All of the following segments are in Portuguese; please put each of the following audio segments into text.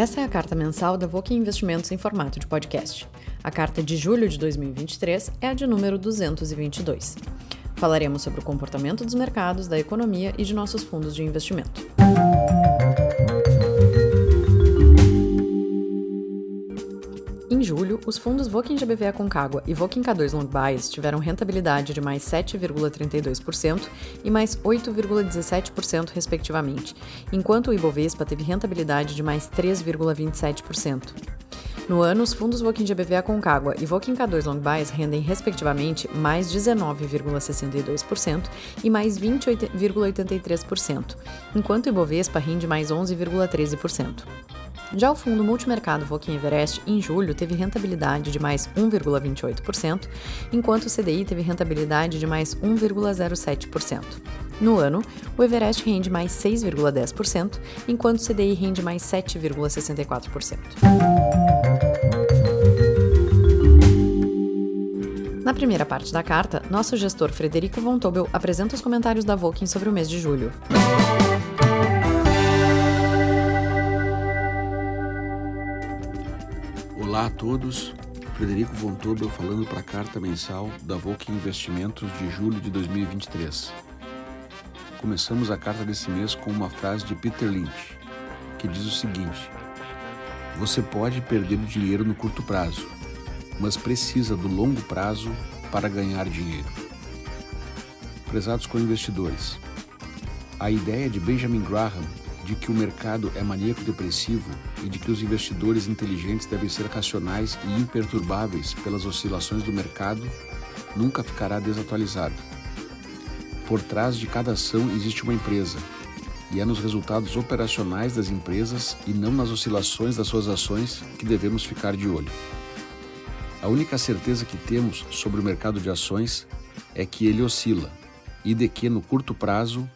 Essa é a carta mensal da Voque Investimentos em formato de podcast. A carta de julho de 2023 é a de número 222. Falaremos sobre o comportamento dos mercados, da economia e de nossos fundos de investimento. Em julho, os fundos Voking GBV Aconcagua e Voking K2 Long Bias tiveram rentabilidade de mais 7,32% e mais 8,17%, respectivamente, enquanto o Ibovespa teve rentabilidade de mais 3,27%. No ano, os fundos Voking GBV Aconcagua e Voking K2 Long Bias rendem, respectivamente, mais 19,62% e mais 20,83%, enquanto o Ibovespa rende mais 11,13%. Já o fundo multimercado Voking Everest, em julho, teve rentabilidade de mais 1,28%, enquanto o CDI teve rentabilidade de mais 1,07%. No ano, o Everest rende mais 6,10%, enquanto o CDI rende mais 7,64%. Na primeira parte da carta, nosso gestor Frederico Von Tobel apresenta os comentários da Voking sobre o mês de julho. Olá a todos, Frederico Von Tobel falando para a carta mensal da Volk Investimentos de julho de 2023. Começamos a carta desse mês com uma frase de Peter Lynch, que diz o seguinte: Você pode perder o dinheiro no curto prazo, mas precisa do longo prazo para ganhar dinheiro. Prezados co-investidores, a ideia de Benjamin Graham de que o mercado é maníaco depressivo e de que os investidores inteligentes devem ser racionais e imperturbáveis pelas oscilações do mercado nunca ficará desatualizada. Por trás de cada ação existe uma empresa, e é nos resultados operacionais das empresas e não nas oscilações das suas ações que devemos ficar de olho. A única certeza que temos sobre o mercado de ações é que ele oscila e de que, no curto prazo,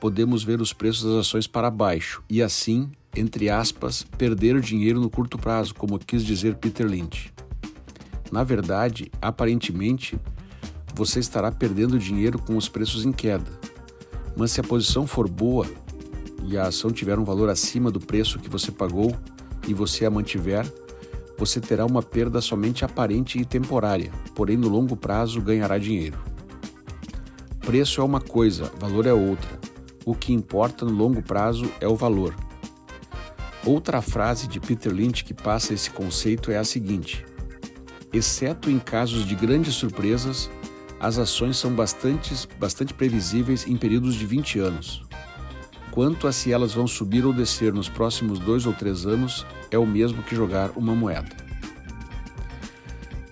podemos ver os preços das ações para baixo e assim, entre aspas, perder dinheiro no curto prazo, como quis dizer Peter Lynch. Na verdade, aparentemente, você estará perdendo dinheiro com os preços em queda. Mas se a posição for boa e a ação tiver um valor acima do preço que você pagou e você a mantiver, você terá uma perda somente aparente e temporária, porém no longo prazo ganhará dinheiro. Preço é uma coisa, valor é outra o que importa no longo prazo é o valor. Outra frase de Peter Lynch que passa esse conceito é a seguinte: exceto em casos de grandes surpresas, as ações são bastante, bastante previsíveis em períodos de 20 anos. Quanto a se elas vão subir ou descer nos próximos dois ou três anos, é o mesmo que jogar uma moeda.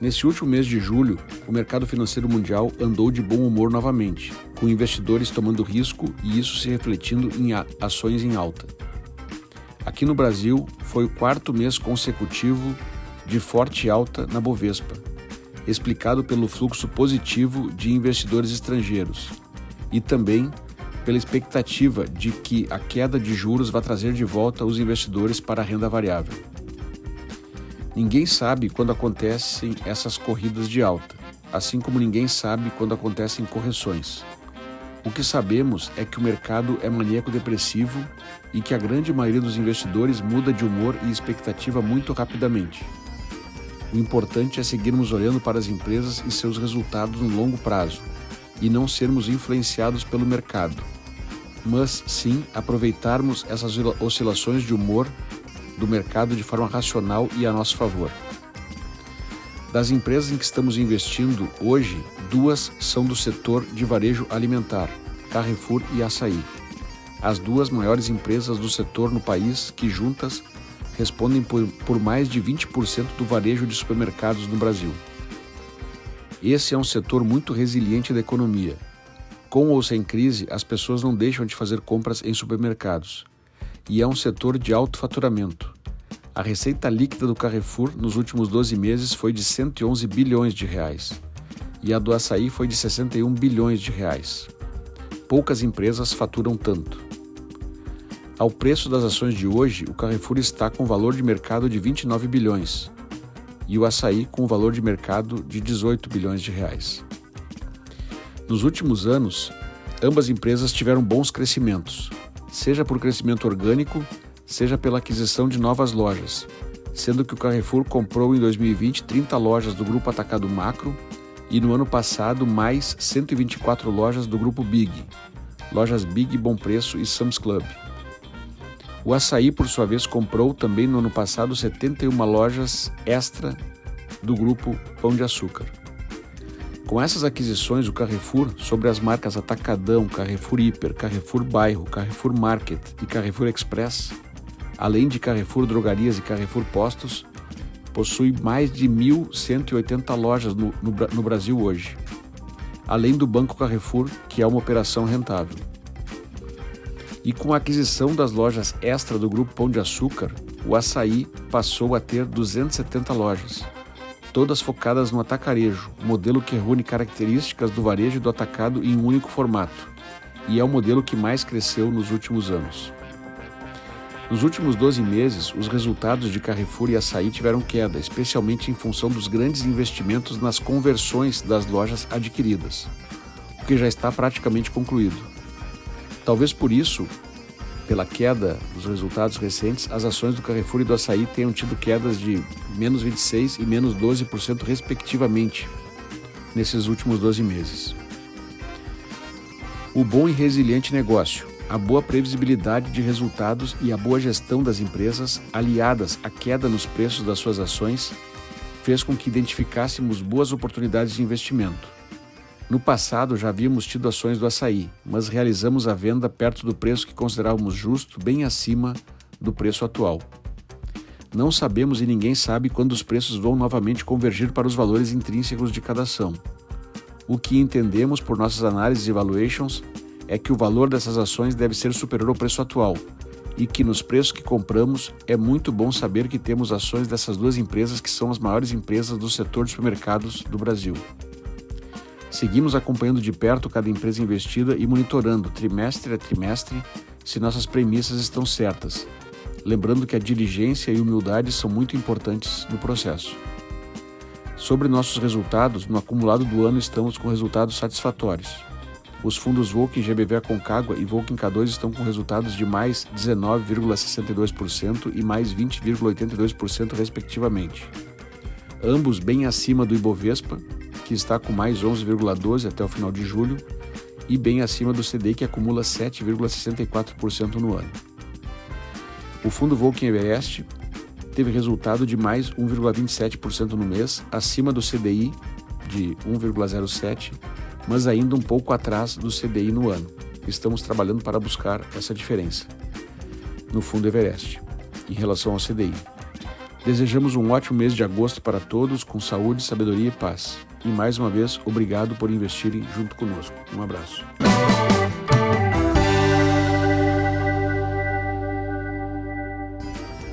Nesse último mês de julho, o mercado financeiro mundial andou de bom humor novamente, com investidores tomando risco e isso se refletindo em ações em alta. Aqui no Brasil, foi o quarto mês consecutivo de forte alta na Bovespa, explicado pelo fluxo positivo de investidores estrangeiros e também pela expectativa de que a queda de juros vai trazer de volta os investidores para a renda variável. Ninguém sabe quando acontecem essas corridas de alta, assim como ninguém sabe quando acontecem correções. O que sabemos é que o mercado é maníaco depressivo e que a grande maioria dos investidores muda de humor e expectativa muito rapidamente. O importante é seguirmos olhando para as empresas e seus resultados no longo prazo e não sermos influenciados pelo mercado, mas sim aproveitarmos essas oscilações de humor do mercado de forma racional e a nosso favor. Das empresas em que estamos investindo hoje, duas são do setor de varejo alimentar, Carrefour e Açaí. As duas maiores empresas do setor no país que juntas respondem por, por mais de 20% do varejo de supermercados no Brasil. Esse é um setor muito resiliente da economia. Com ou sem crise, as pessoas não deixam de fazer compras em supermercados e é um setor de alto faturamento. A receita líquida do Carrefour nos últimos 12 meses foi de 111 bilhões de reais e a do açaí foi de 61 bilhões de reais. Poucas empresas faturam tanto. Ao preço das ações de hoje, o Carrefour está com valor de mercado de 29 bilhões e o açaí com valor de mercado de 18 bilhões de reais. Nos últimos anos, ambas empresas tiveram bons crescimentos, seja por crescimento orgânico, seja pela aquisição de novas lojas, sendo que o Carrefour comprou em 2020 30 lojas do Grupo Atacado Macro e no ano passado mais 124 lojas do Grupo Big, lojas Big Bom Preço e Sam's Club. O Açaí, por sua vez, comprou também no ano passado 71 lojas extra do grupo Pão de Açúcar. Com essas aquisições, o Carrefour, sobre as marcas Atacadão, Carrefour Hiper, Carrefour Bairro, Carrefour Market e Carrefour Express, além de Carrefour Drogarias e Carrefour Postos, possui mais de 1.180 lojas no, no, no Brasil hoje, além do Banco Carrefour, que é uma operação rentável. E com a aquisição das lojas extra do Grupo Pão de Açúcar, o açaí passou a ter 270 lojas, todas focadas no atacarejo, modelo que reúne características do varejo e do atacado em um único formato, e é o modelo que mais cresceu nos últimos anos. Nos últimos 12 meses, os resultados de Carrefour e Açaí tiveram queda, especialmente em função dos grandes investimentos nas conversões das lojas adquiridas, o que já está praticamente concluído. Talvez por isso, pela queda dos resultados recentes, as ações do Carrefour e do Açaí tenham tido quedas de menos 26% e menos 12%, respectivamente, nesses últimos 12 meses. O bom e resiliente negócio, a boa previsibilidade de resultados e a boa gestão das empresas, aliadas à queda nos preços das suas ações, fez com que identificássemos boas oportunidades de investimento no passado já havíamos tido ações do açaí, mas realizamos a venda perto do preço que considerávamos justo, bem acima do preço atual. Não sabemos e ninguém sabe quando os preços vão novamente convergir para os valores intrínsecos de cada ação. O que entendemos por nossas análises e valuations é que o valor dessas ações deve ser superior ao preço atual e que nos preços que compramos é muito bom saber que temos ações dessas duas empresas que são as maiores empresas do setor de supermercados do Brasil. Seguimos acompanhando de perto cada empresa investida e monitorando trimestre a trimestre se nossas premissas estão certas, lembrando que a diligência e humildade são muito importantes no processo. Sobre nossos resultados, no acumulado do ano estamos com resultados satisfatórios. Os fundos Volk GBV Concagua e Volk K2 estão com resultados de mais 19,62% e mais 20,82% respectivamente. Ambos bem acima do Ibovespa, que está com mais 11,12% até o final de julho, e bem acima do CDI, que acumula 7,64% no ano. O fundo Volkswagen Invest teve resultado de mais 1,27% no mês, acima do CDI de 1,07%, mas ainda um pouco atrás do CDI no ano. Estamos trabalhando para buscar essa diferença no fundo Everest em relação ao CDI. Desejamos um ótimo mês de agosto para todos, com saúde, sabedoria e paz. E mais uma vez, obrigado por investirem junto conosco. Um abraço.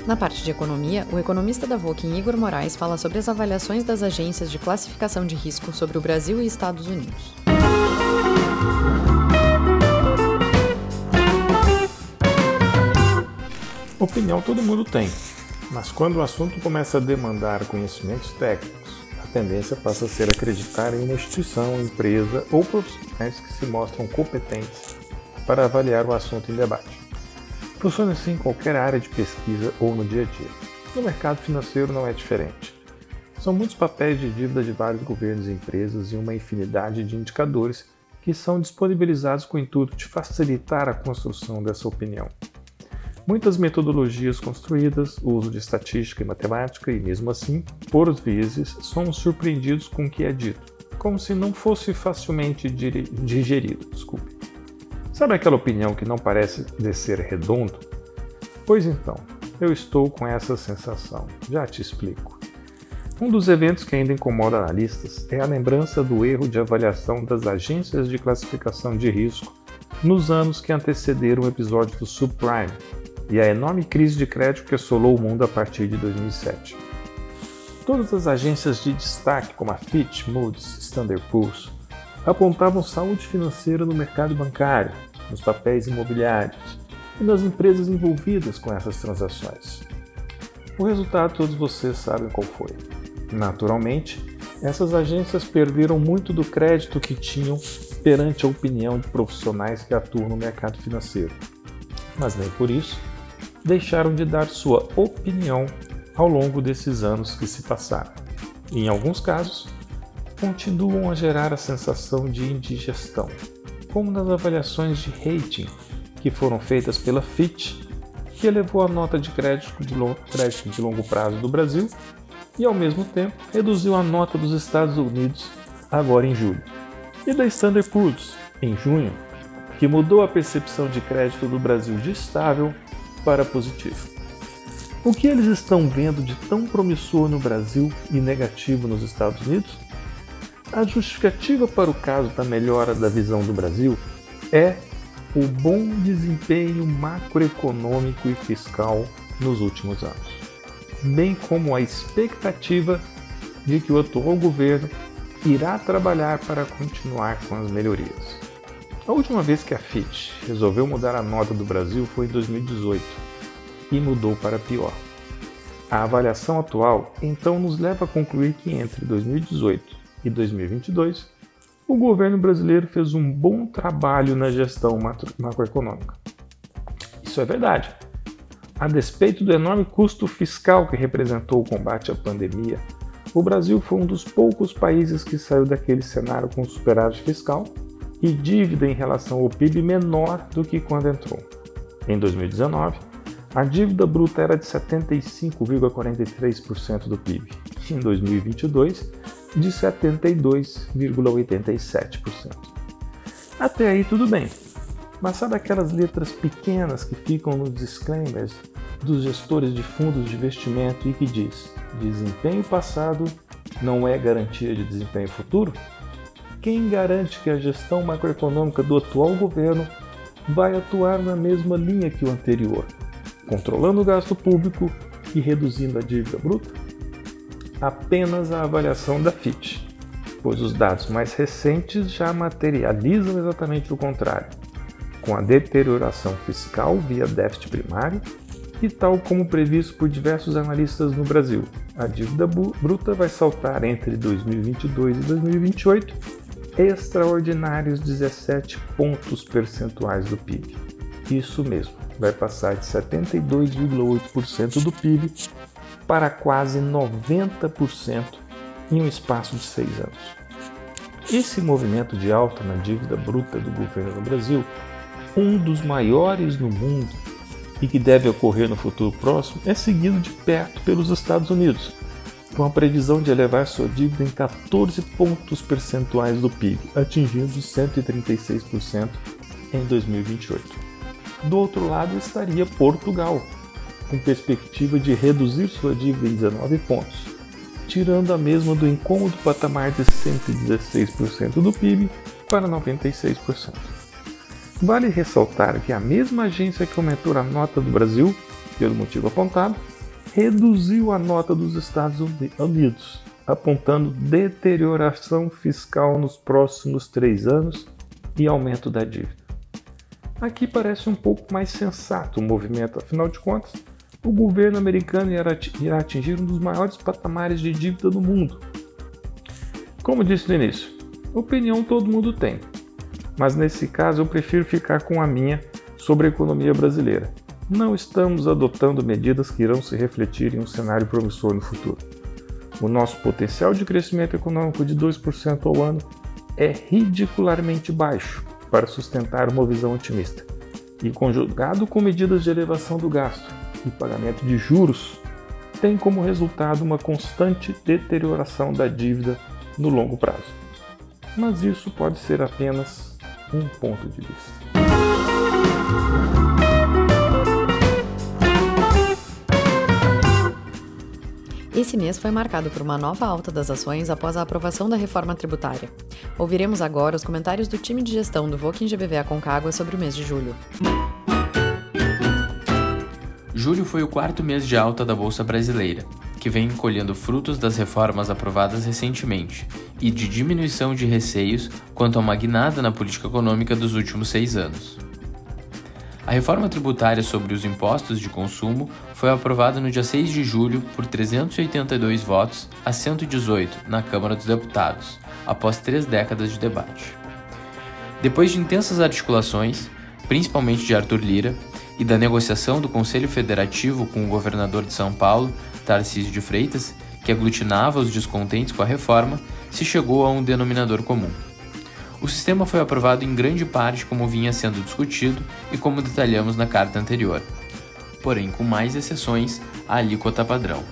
Na parte de economia, o economista da Voking Igor Moraes fala sobre as avaliações das agências de classificação de risco sobre o Brasil e Estados Unidos. Opinião todo mundo tem, mas quando o assunto começa a demandar conhecimentos técnicos, tendência passa a ser acreditar em uma instituição, empresa ou profissionais que se mostram competentes para avaliar o assunto em debate. Funciona assim em qualquer área de pesquisa ou no dia a dia. No mercado financeiro não é diferente. São muitos papéis de dívida de vários governos e empresas e uma infinidade de indicadores que são disponibilizados com o intuito de facilitar a construção dessa opinião. Muitas metodologias construídas, o uso de estatística e matemática, e mesmo assim, por vezes, somos surpreendidos com o que é dito, como se não fosse facilmente digerido. Desculpe. Sabe aquela opinião que não parece descer redondo? Pois então, eu estou com essa sensação. Já te explico. Um dos eventos que ainda incomoda analistas é a lembrança do erro de avaliação das agências de classificação de risco nos anos que antecederam o episódio do subprime, e a enorme crise de crédito que assolou o mundo a partir de 2007. Todas as agências de destaque, como a Fitch, Moody's, Standard Poor's, apontavam saúde financeira no mercado bancário, nos papéis imobiliários e nas empresas envolvidas com essas transações. O resultado todos vocês sabem qual foi. Naturalmente, essas agências perderam muito do crédito que tinham perante a opinião de profissionais que atuam no mercado financeiro. Mas nem por isso deixaram de dar sua opinião ao longo desses anos que se passaram. Em alguns casos, continuam a gerar a sensação de indigestão, como nas avaliações de rating que foram feitas pela Fitch, que elevou a nota de crédito de longo prazo do Brasil e, ao mesmo tempo, reduziu a nota dos Estados Unidos agora em julho, e da Standard Poor's em junho, que mudou a percepção de crédito do Brasil de estável para positivo. O que eles estão vendo de tão promissor no Brasil e negativo nos Estados Unidos? A justificativa para o caso da melhora da visão do Brasil é o bom desempenho macroeconômico e fiscal nos últimos anos, bem como a expectativa de que o atual governo irá trabalhar para continuar com as melhorias. A última vez que a Fitch resolveu mudar a nota do Brasil foi em 2018 e mudou para pior. A avaliação atual então nos leva a concluir que entre 2018 e 2022 o governo brasileiro fez um bom trabalho na gestão macroeconômica. Isso é verdade. A despeito do enorme custo fiscal que representou o combate à pandemia, o Brasil foi um dos poucos países que saiu daquele cenário com superávit fiscal e dívida em relação ao PIB menor do que quando entrou. Em 2019, a dívida bruta era de 75,43% do PIB. Em 2022, de 72,87%. Até aí tudo bem. Mas sabe aquelas letras pequenas que ficam nos disclaimers dos gestores de fundos de investimento e que diz: desempenho passado não é garantia de desempenho futuro? quem garante que a gestão macroeconômica do atual governo vai atuar na mesma linha que o anterior, controlando o gasto público e reduzindo a dívida bruta? Apenas a avaliação da Fitch, pois os dados mais recentes já materializam exatamente o contrário, com a deterioração fiscal via déficit primário e tal como previsto por diversos analistas no Brasil. A dívida bruta vai saltar entre 2022 e 2028 extraordinários 17 pontos percentuais do PIB. Isso mesmo, vai passar de 72,8% do PIB para quase 90% em um espaço de seis anos. Esse movimento de alta na dívida bruta do governo no Brasil, um dos maiores no mundo e que deve ocorrer no futuro próximo, é seguido de perto pelos Estados Unidos, com a previsão de elevar sua dívida em 14 pontos percentuais do PIB, atingindo 136% em 2028. Do outro lado estaria Portugal, com perspectiva de reduzir sua dívida em 19 pontos, tirando a mesma do incômodo patamar de 116% do PIB para 96%. Vale ressaltar que a mesma agência que aumentou a nota do Brasil, pelo motivo apontado, reduziu a nota dos Estados Unidos, apontando deterioração fiscal nos próximos três anos e aumento da dívida. Aqui parece um pouco mais sensato o movimento, afinal de contas, o governo americano irá atingir um dos maiores patamares de dívida do mundo. Como disse no início, opinião todo mundo tem, mas nesse caso eu prefiro ficar com a minha sobre a economia brasileira não estamos adotando medidas que irão se refletir em um cenário promissor no futuro. O nosso potencial de crescimento econômico de 2% ao ano é ridicularmente baixo para sustentar uma visão otimista. E conjugado com medidas de elevação do gasto e pagamento de juros, tem como resultado uma constante deterioração da dívida no longo prazo. Mas isso pode ser apenas um ponto de vista. Esse mês foi marcado por uma nova alta das ações após a aprovação da reforma tributária. Ouviremos agora os comentários do time de gestão do Voking GBV Concagua sobre o mês de julho. Julho foi o quarto mês de alta da Bolsa Brasileira, que vem colhendo frutos das reformas aprovadas recentemente e de diminuição de receios quanto a uma guinada na política econômica dos últimos seis anos. A reforma tributária sobre os impostos de consumo foi aprovada no dia 6 de julho por 382 votos a 118 na Câmara dos Deputados, após três décadas de debate. Depois de intensas articulações, principalmente de Arthur Lira, e da negociação do Conselho Federativo com o governador de São Paulo, Tarcísio de Freitas, que aglutinava os descontentes com a reforma, se chegou a um denominador comum. O sistema foi aprovado em grande parte como vinha sendo discutido e como detalhamos na carta anterior, porém com mais exceções à alíquota padrão.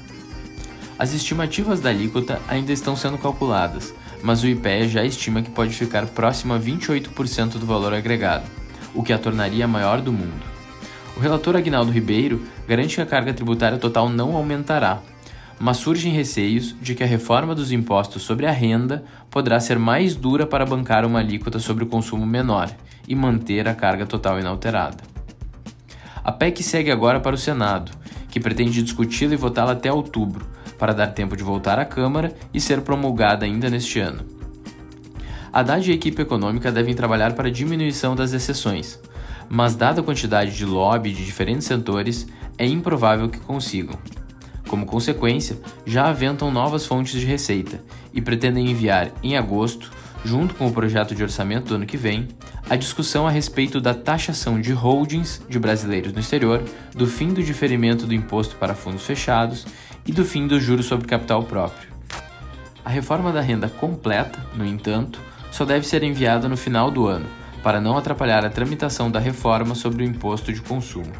As estimativas da alíquota ainda estão sendo calculadas, mas o IPEA já estima que pode ficar próximo a 28% do valor agregado, o que a tornaria a maior do mundo. O relator Agnaldo Ribeiro garante que a carga tributária total não aumentará, mas surgem receios de que a reforma dos impostos sobre a renda poderá ser mais dura para bancar uma alíquota sobre o consumo menor e manter a carga total inalterada. A PEC segue agora para o Senado, que pretende discuti-la e votá-la até outubro, para dar tempo de voltar à Câmara e ser promulgada ainda neste ano. Haddad e a equipe econômica devem trabalhar para a diminuição das exceções, mas, dada a quantidade de lobby de diferentes setores, é improvável que consigam. Como consequência, já aventam novas fontes de receita e pretendem enviar, em agosto, junto com o projeto de orçamento do ano que vem, a discussão a respeito da taxação de holdings de brasileiros no exterior, do fim do diferimento do imposto para fundos fechados e do fim dos juros sobre capital próprio. A reforma da renda completa, no entanto, só deve ser enviada no final do ano, para não atrapalhar a tramitação da reforma sobre o imposto de consumo.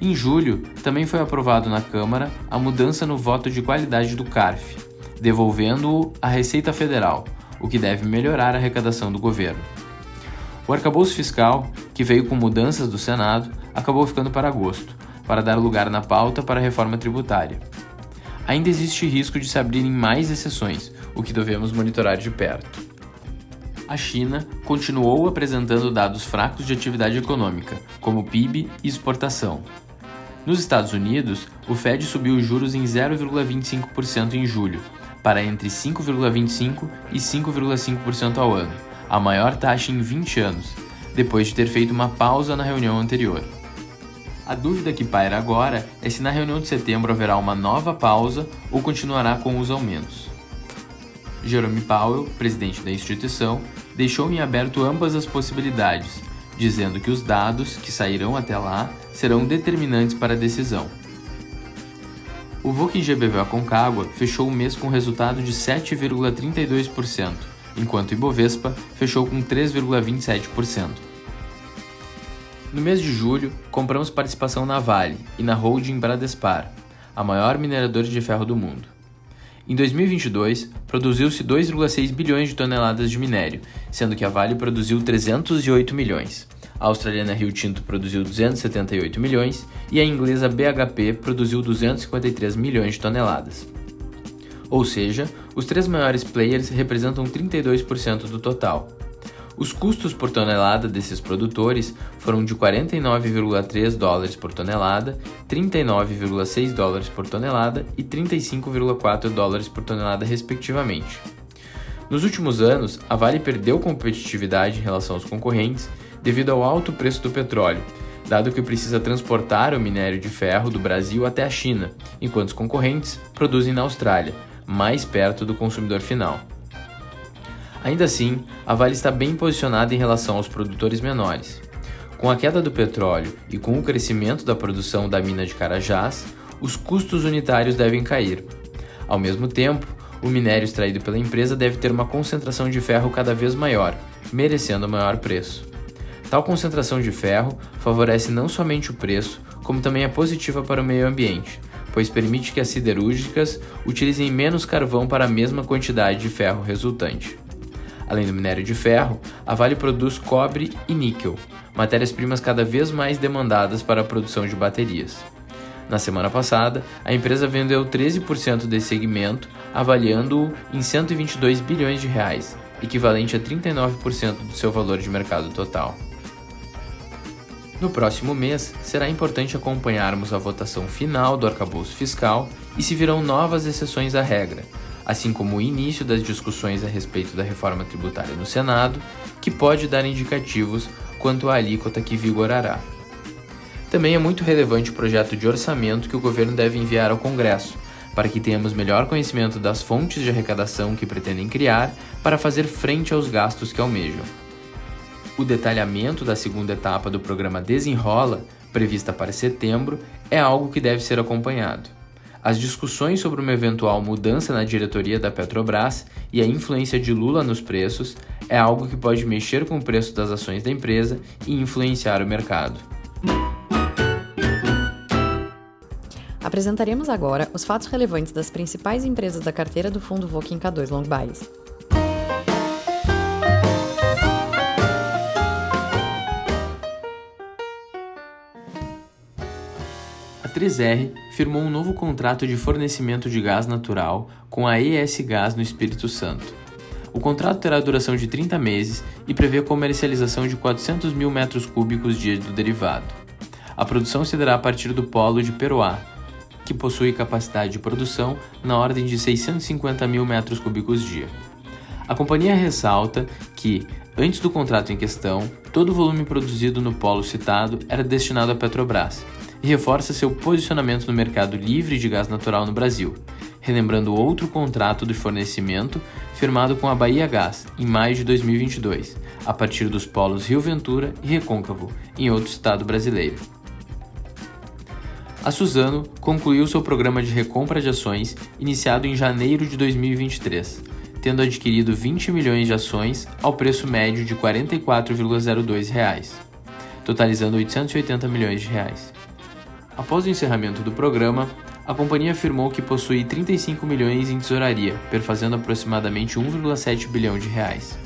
Em julho, também foi aprovado na Câmara a mudança no voto de qualidade do CARF, devolvendo-o à Receita Federal, o que deve melhorar a arrecadação do governo. O arcabouço fiscal, que veio com mudanças do Senado, acabou ficando para agosto, para dar lugar na pauta para a reforma tributária. Ainda existe risco de se abrirem mais exceções, o que devemos monitorar de perto. A China continuou apresentando dados fracos de atividade econômica, como PIB e exportação, nos Estados Unidos, o Fed subiu os juros em 0,25% em julho, para entre 5,25% e 5,5% ao ano, a maior taxa em 20 anos, depois de ter feito uma pausa na reunião anterior. A dúvida que paira agora é se na reunião de setembro haverá uma nova pausa ou continuará com os aumentos. Jerome Powell, presidente da instituição, deixou em aberto ambas as possibilidades, dizendo que os dados que sairão até lá serão determinantes para a decisão. O VOC GBV Concagua fechou o mês com resultado de 7,32%, enquanto o Ibovespa fechou com 3,27%. No mês de julho, compramos participação na Vale e na holding Bradespar, a maior mineradora de ferro do mundo. Em 2022, produziu-se 2,6 bilhões de toneladas de minério, sendo que a Vale produziu 308 milhões a australiana Rio Tinto produziu 278 milhões e a inglesa BHP produziu 253 milhões de toneladas. Ou seja, os três maiores players representam 32% do total. Os custos por tonelada desses produtores foram de 49,3 dólares por tonelada, 39,6 dólares por tonelada e 35,4 dólares por tonelada, respectivamente. Nos últimos anos, a Vale perdeu competitividade em relação aos concorrentes devido ao alto preço do petróleo, dado que precisa transportar o minério de ferro do Brasil até a China, enquanto os concorrentes produzem na Austrália, mais perto do consumidor final. Ainda assim, a Vale está bem posicionada em relação aos produtores menores. Com a queda do petróleo e com o crescimento da produção da mina de Carajás, os custos unitários devem cair. Ao mesmo tempo, o minério extraído pela empresa deve ter uma concentração de ferro cada vez maior, merecendo maior preço. Tal concentração de ferro favorece não somente o preço, como também é positiva para o meio ambiente, pois permite que as siderúrgicas utilizem menos carvão para a mesma quantidade de ferro resultante. Além do minério de ferro, a Vale produz cobre e níquel, matérias-primas cada vez mais demandadas para a produção de baterias. Na semana passada, a empresa vendeu 13% desse segmento, avaliando-o em 122 bilhões de reais, equivalente a 39% do seu valor de mercado total. No próximo mês, será importante acompanharmos a votação final do arcabouço fiscal e se virão novas exceções à regra, assim como o início das discussões a respeito da reforma tributária no Senado, que pode dar indicativos quanto à alíquota que vigorará. Também é muito relevante o projeto de orçamento que o governo deve enviar ao Congresso, para que tenhamos melhor conhecimento das fontes de arrecadação que pretendem criar para fazer frente aos gastos que almejam. O detalhamento da segunda etapa do programa Desenrola, prevista para setembro, é algo que deve ser acompanhado. As discussões sobre uma eventual mudança na diretoria da Petrobras e a influência de Lula nos preços é algo que pode mexer com o preço das ações da empresa e influenciar o mercado. Apresentaremos agora os fatos relevantes das principais empresas da carteira do fundo Voking K2 Long Bias. 3R firmou um novo contrato de fornecimento de gás natural com a ES Gás no Espírito Santo. O contrato terá duração de 30 meses e prevê a comercialização de 400 mil metros cúbicos dia do derivado. A produção se dará a partir do polo de Peroá, que possui capacidade de produção na ordem de 650 mil metros cúbicos dia. A companhia ressalta que, antes do contrato em questão, todo o volume produzido no polo citado era destinado à Petrobras e reforça seu posicionamento no mercado livre de gás natural no Brasil, relembrando outro contrato de fornecimento firmado com a Bahia Gás em maio de 2022, a partir dos polos Rio Ventura e Recôncavo, em outro estado brasileiro. A Suzano concluiu seu programa de recompra de ações iniciado em janeiro de 2023, tendo adquirido 20 milhões de ações ao preço médio de 44,02 reais, totalizando 880 milhões de reais. Após o encerramento do programa, a companhia afirmou que possui 35 milhões em tesouraria, perfazendo aproximadamente 1,7 bilhão de reais.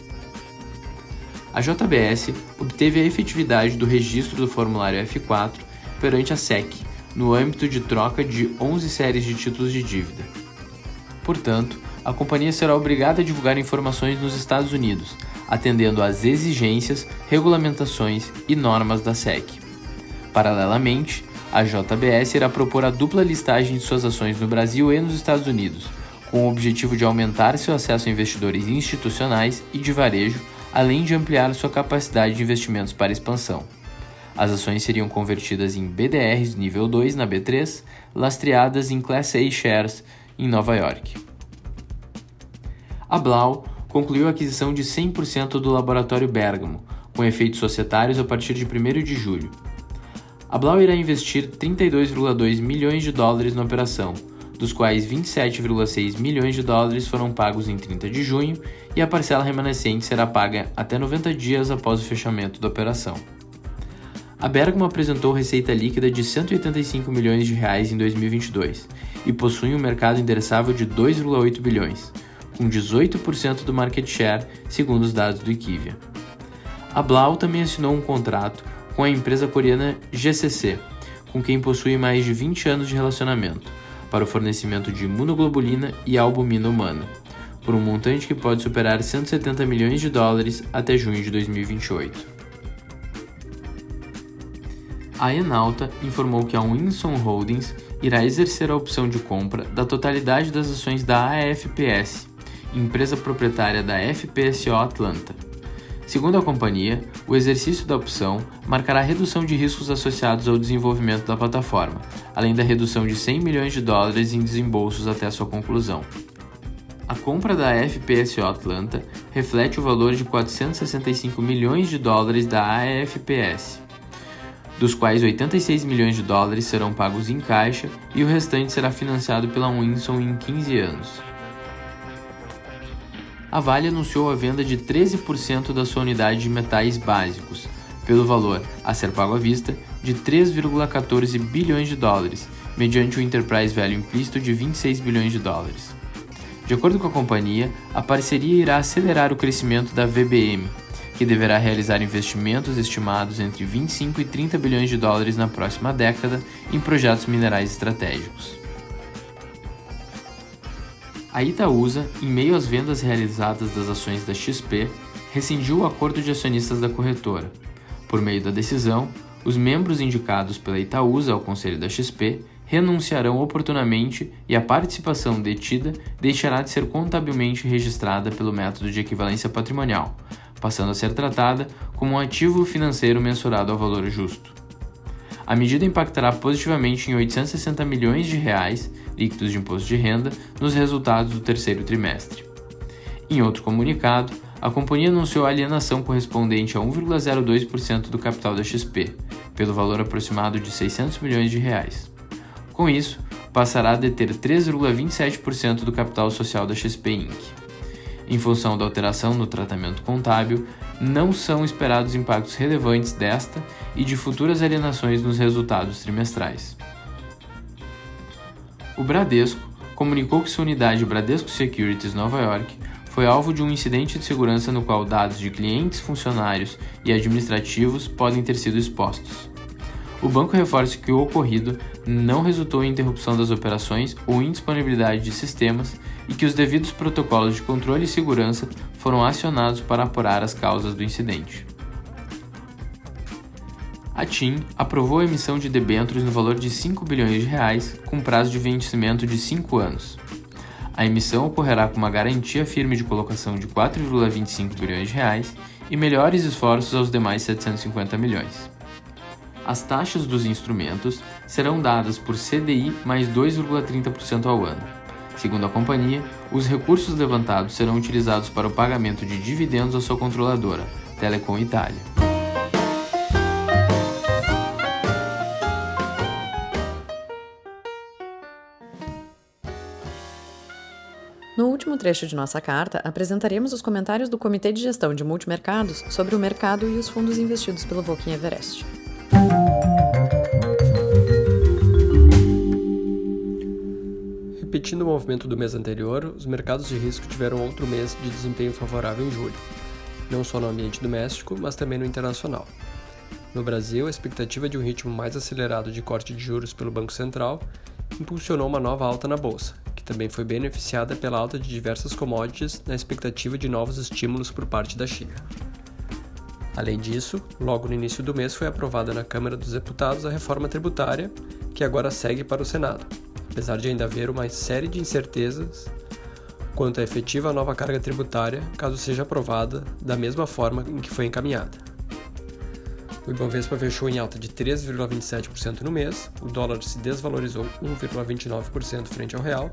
A JBS obteve a efetividade do registro do formulário F4 perante a SEC, no âmbito de troca de 11 séries de títulos de dívida. Portanto, a companhia será obrigada a divulgar informações nos Estados Unidos, atendendo às exigências, regulamentações e normas da SEC. Paralelamente, a JBS irá propor a dupla listagem de suas ações no Brasil e nos Estados Unidos, com o objetivo de aumentar seu acesso a investidores institucionais e de varejo, além de ampliar sua capacidade de investimentos para expansão. As ações seriam convertidas em BDRs nível 2 na B3, lastreadas em Class A Shares em Nova York. A Blau concluiu a aquisição de 100% do laboratório Bergamo, com efeitos societários a partir de 1 de julho. A Blau irá investir 32,2 milhões de dólares na operação, dos quais 27,6 milhões de dólares foram pagos em 30 de junho e a parcela remanescente será paga até 90 dias após o fechamento da operação. A Bergamo apresentou receita líquida de 185 milhões de reais em 2022 e possui um mercado endereçável de 2,8 bilhões, com 18% do market share, segundo os dados do Equivia. A Blau também assinou um contrato com a empresa coreana GCC, com quem possui mais de 20 anos de relacionamento, para o fornecimento de imunoglobulina e albumina humana, por um montante que pode superar 170 milhões de dólares até junho de 2028. A Enalta informou que a Winson Holdings irá exercer a opção de compra da totalidade das ações da AFPS, empresa proprietária da FPSO Atlanta. Segundo a companhia, o exercício da opção marcará redução de riscos associados ao desenvolvimento da plataforma, além da redução de 100 milhões de dólares em desembolsos até sua conclusão. A compra da FPSO Atlanta reflete o valor de 465 milhões de dólares da AFPS dos quais 86 milhões de dólares serão pagos em caixa e o restante será financiado pela Winson em 15 anos. A Vale anunciou a venda de 13% da sua unidade de metais básicos, pelo valor a ser pago à vista de 3,14 bilhões de dólares, mediante o Enterprise Value implícito de 26 bilhões de dólares. De acordo com a companhia, a parceria irá acelerar o crescimento da VBM, que deverá realizar investimentos estimados entre 25 e 30 bilhões de dólares na próxima década em projetos minerais estratégicos. A Itaúsa, em meio às vendas realizadas das ações da XP, rescindiu o acordo de acionistas da corretora. Por meio da decisão, os membros indicados pela Itaúsa ao conselho da XP renunciarão oportunamente e a participação detida deixará de ser contabilmente registrada pelo método de equivalência patrimonial, passando a ser tratada como um ativo financeiro mensurado ao valor justo. A medida impactará positivamente em 860 milhões de reais líquidos de imposto de renda nos resultados do terceiro trimestre. Em outro comunicado, a companhia anunciou a alienação correspondente a 1,02% do capital da XP, pelo valor aproximado de 600 milhões de reais. Com isso, passará a deter 3,27% do capital social da XP Inc. Em função da alteração no tratamento contábil, não são esperados impactos relevantes desta e de futuras alienações nos resultados trimestrais. O Bradesco comunicou que sua unidade Bradesco Securities Nova York foi alvo de um incidente de segurança no qual dados de clientes, funcionários e administrativos podem ter sido expostos. O banco reforça que o ocorrido não resultou em interrupção das operações ou indisponibilidade de sistemas e que os devidos protocolos de controle e segurança foram acionados para apurar as causas do incidente. A TIM aprovou a emissão de debêntures no valor de 5 bilhões de reais com prazo de vencimento de 5 anos. A emissão ocorrerá com uma garantia firme de colocação de 4,25 bilhões de reais e melhores esforços aos demais 750 milhões. As taxas dos instrumentos serão dadas por CDI mais 2,30% ao ano. Segundo a companhia, os recursos levantados serão utilizados para o pagamento de dividendos à sua controladora, Telecom Itália. Último trecho de nossa carta, apresentaremos os comentários do Comitê de Gestão de Multimercados sobre o mercado e os fundos investidos pelo Voking Everest. Repetindo o movimento do mês anterior, os mercados de risco tiveram outro mês de desempenho favorável em julho, não só no ambiente doméstico, mas também no internacional. No Brasil, a expectativa de um ritmo mais acelerado de corte de juros pelo Banco Central impulsionou uma nova alta na bolsa, que também foi beneficiada pela alta de diversas commodities na expectativa de novos estímulos por parte da China. Além disso, logo no início do mês foi aprovada na Câmara dos Deputados a reforma tributária, que agora segue para o Senado, apesar de ainda haver uma série de incertezas quanto à efetiva nova carga tributária, caso seja aprovada da mesma forma em que foi encaminhada. O Ibovespa fechou em alta de 3,27% no mês, o dólar se desvalorizou 1,29% frente ao real.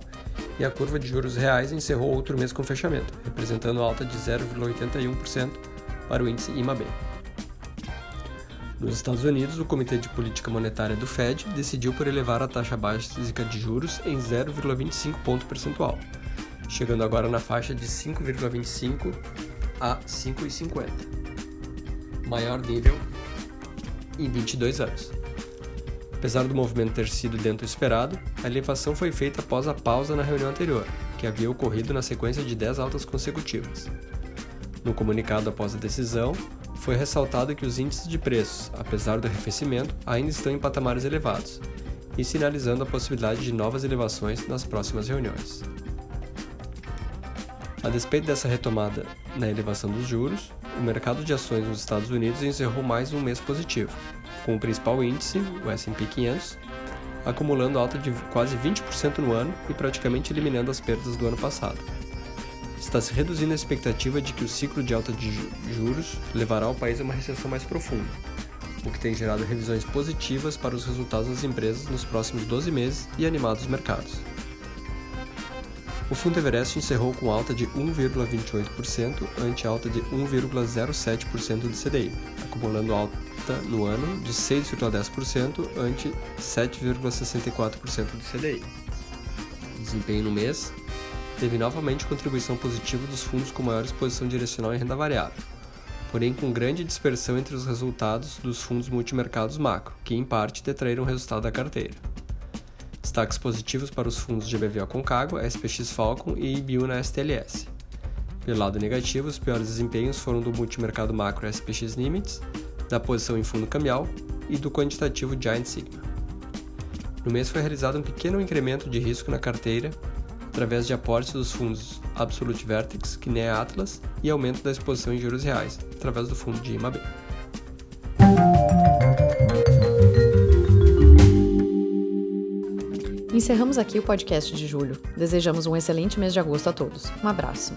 E a curva de juros reais encerrou outro mês com fechamento, representando alta de 0,81% para o índice IMAB. Nos Estados Unidos, o Comitê de Política Monetária do Fed decidiu por elevar a taxa básica de juros em 0,25 ponto percentual, chegando agora na faixa de 5,25 a 5,50, maior nível em 22 anos. Apesar do movimento ter sido dentro do esperado, a elevação foi feita após a pausa na reunião anterior, que havia ocorrido na sequência de 10 altas consecutivas. No comunicado após a decisão, foi ressaltado que os índices de preços, apesar do arrefecimento, ainda estão em patamares elevados, e sinalizando a possibilidade de novas elevações nas próximas reuniões. A despeito dessa retomada na elevação dos juros, o mercado de ações nos Estados Unidos encerrou mais um mês positivo, com o principal índice, o S&P 500, acumulando alta de quase 20% no ano e praticamente eliminando as perdas do ano passado está se reduzindo a expectativa de que o ciclo de alta de juros levará o país a uma recessão mais profunda, o que tem gerado revisões positivas para os resultados das empresas nos próximos 12 meses e animados mercados. O fundo Everest encerrou com alta de 1,28% ante alta de 1,07% do CDI, acumulando alta no ano de 6,10% ante 7,64% do CDI. Desempenho no mês teve novamente contribuição positiva dos fundos com maior exposição direcional em renda variável, porém com grande dispersão entre os resultados dos fundos multimercados macro, que em parte detraíram o resultado da carteira. Destaques positivos para os fundos GBV Concagua, SPX Falcon e IBU na STLS. Pelo lado negativo, os piores desempenhos foram do multimercado macro SPX Limits, da posição em fundo cambial e do quantitativo Giant Sigma. No mês foi realizado um pequeno incremento de risco na carteira através de aportes dos fundos Absolute Vertex, que nem Atlas, e aumento da exposição em juros reais, através do fundo de IMAB. Encerramos aqui o podcast de julho. Desejamos um excelente mês de agosto a todos. Um abraço.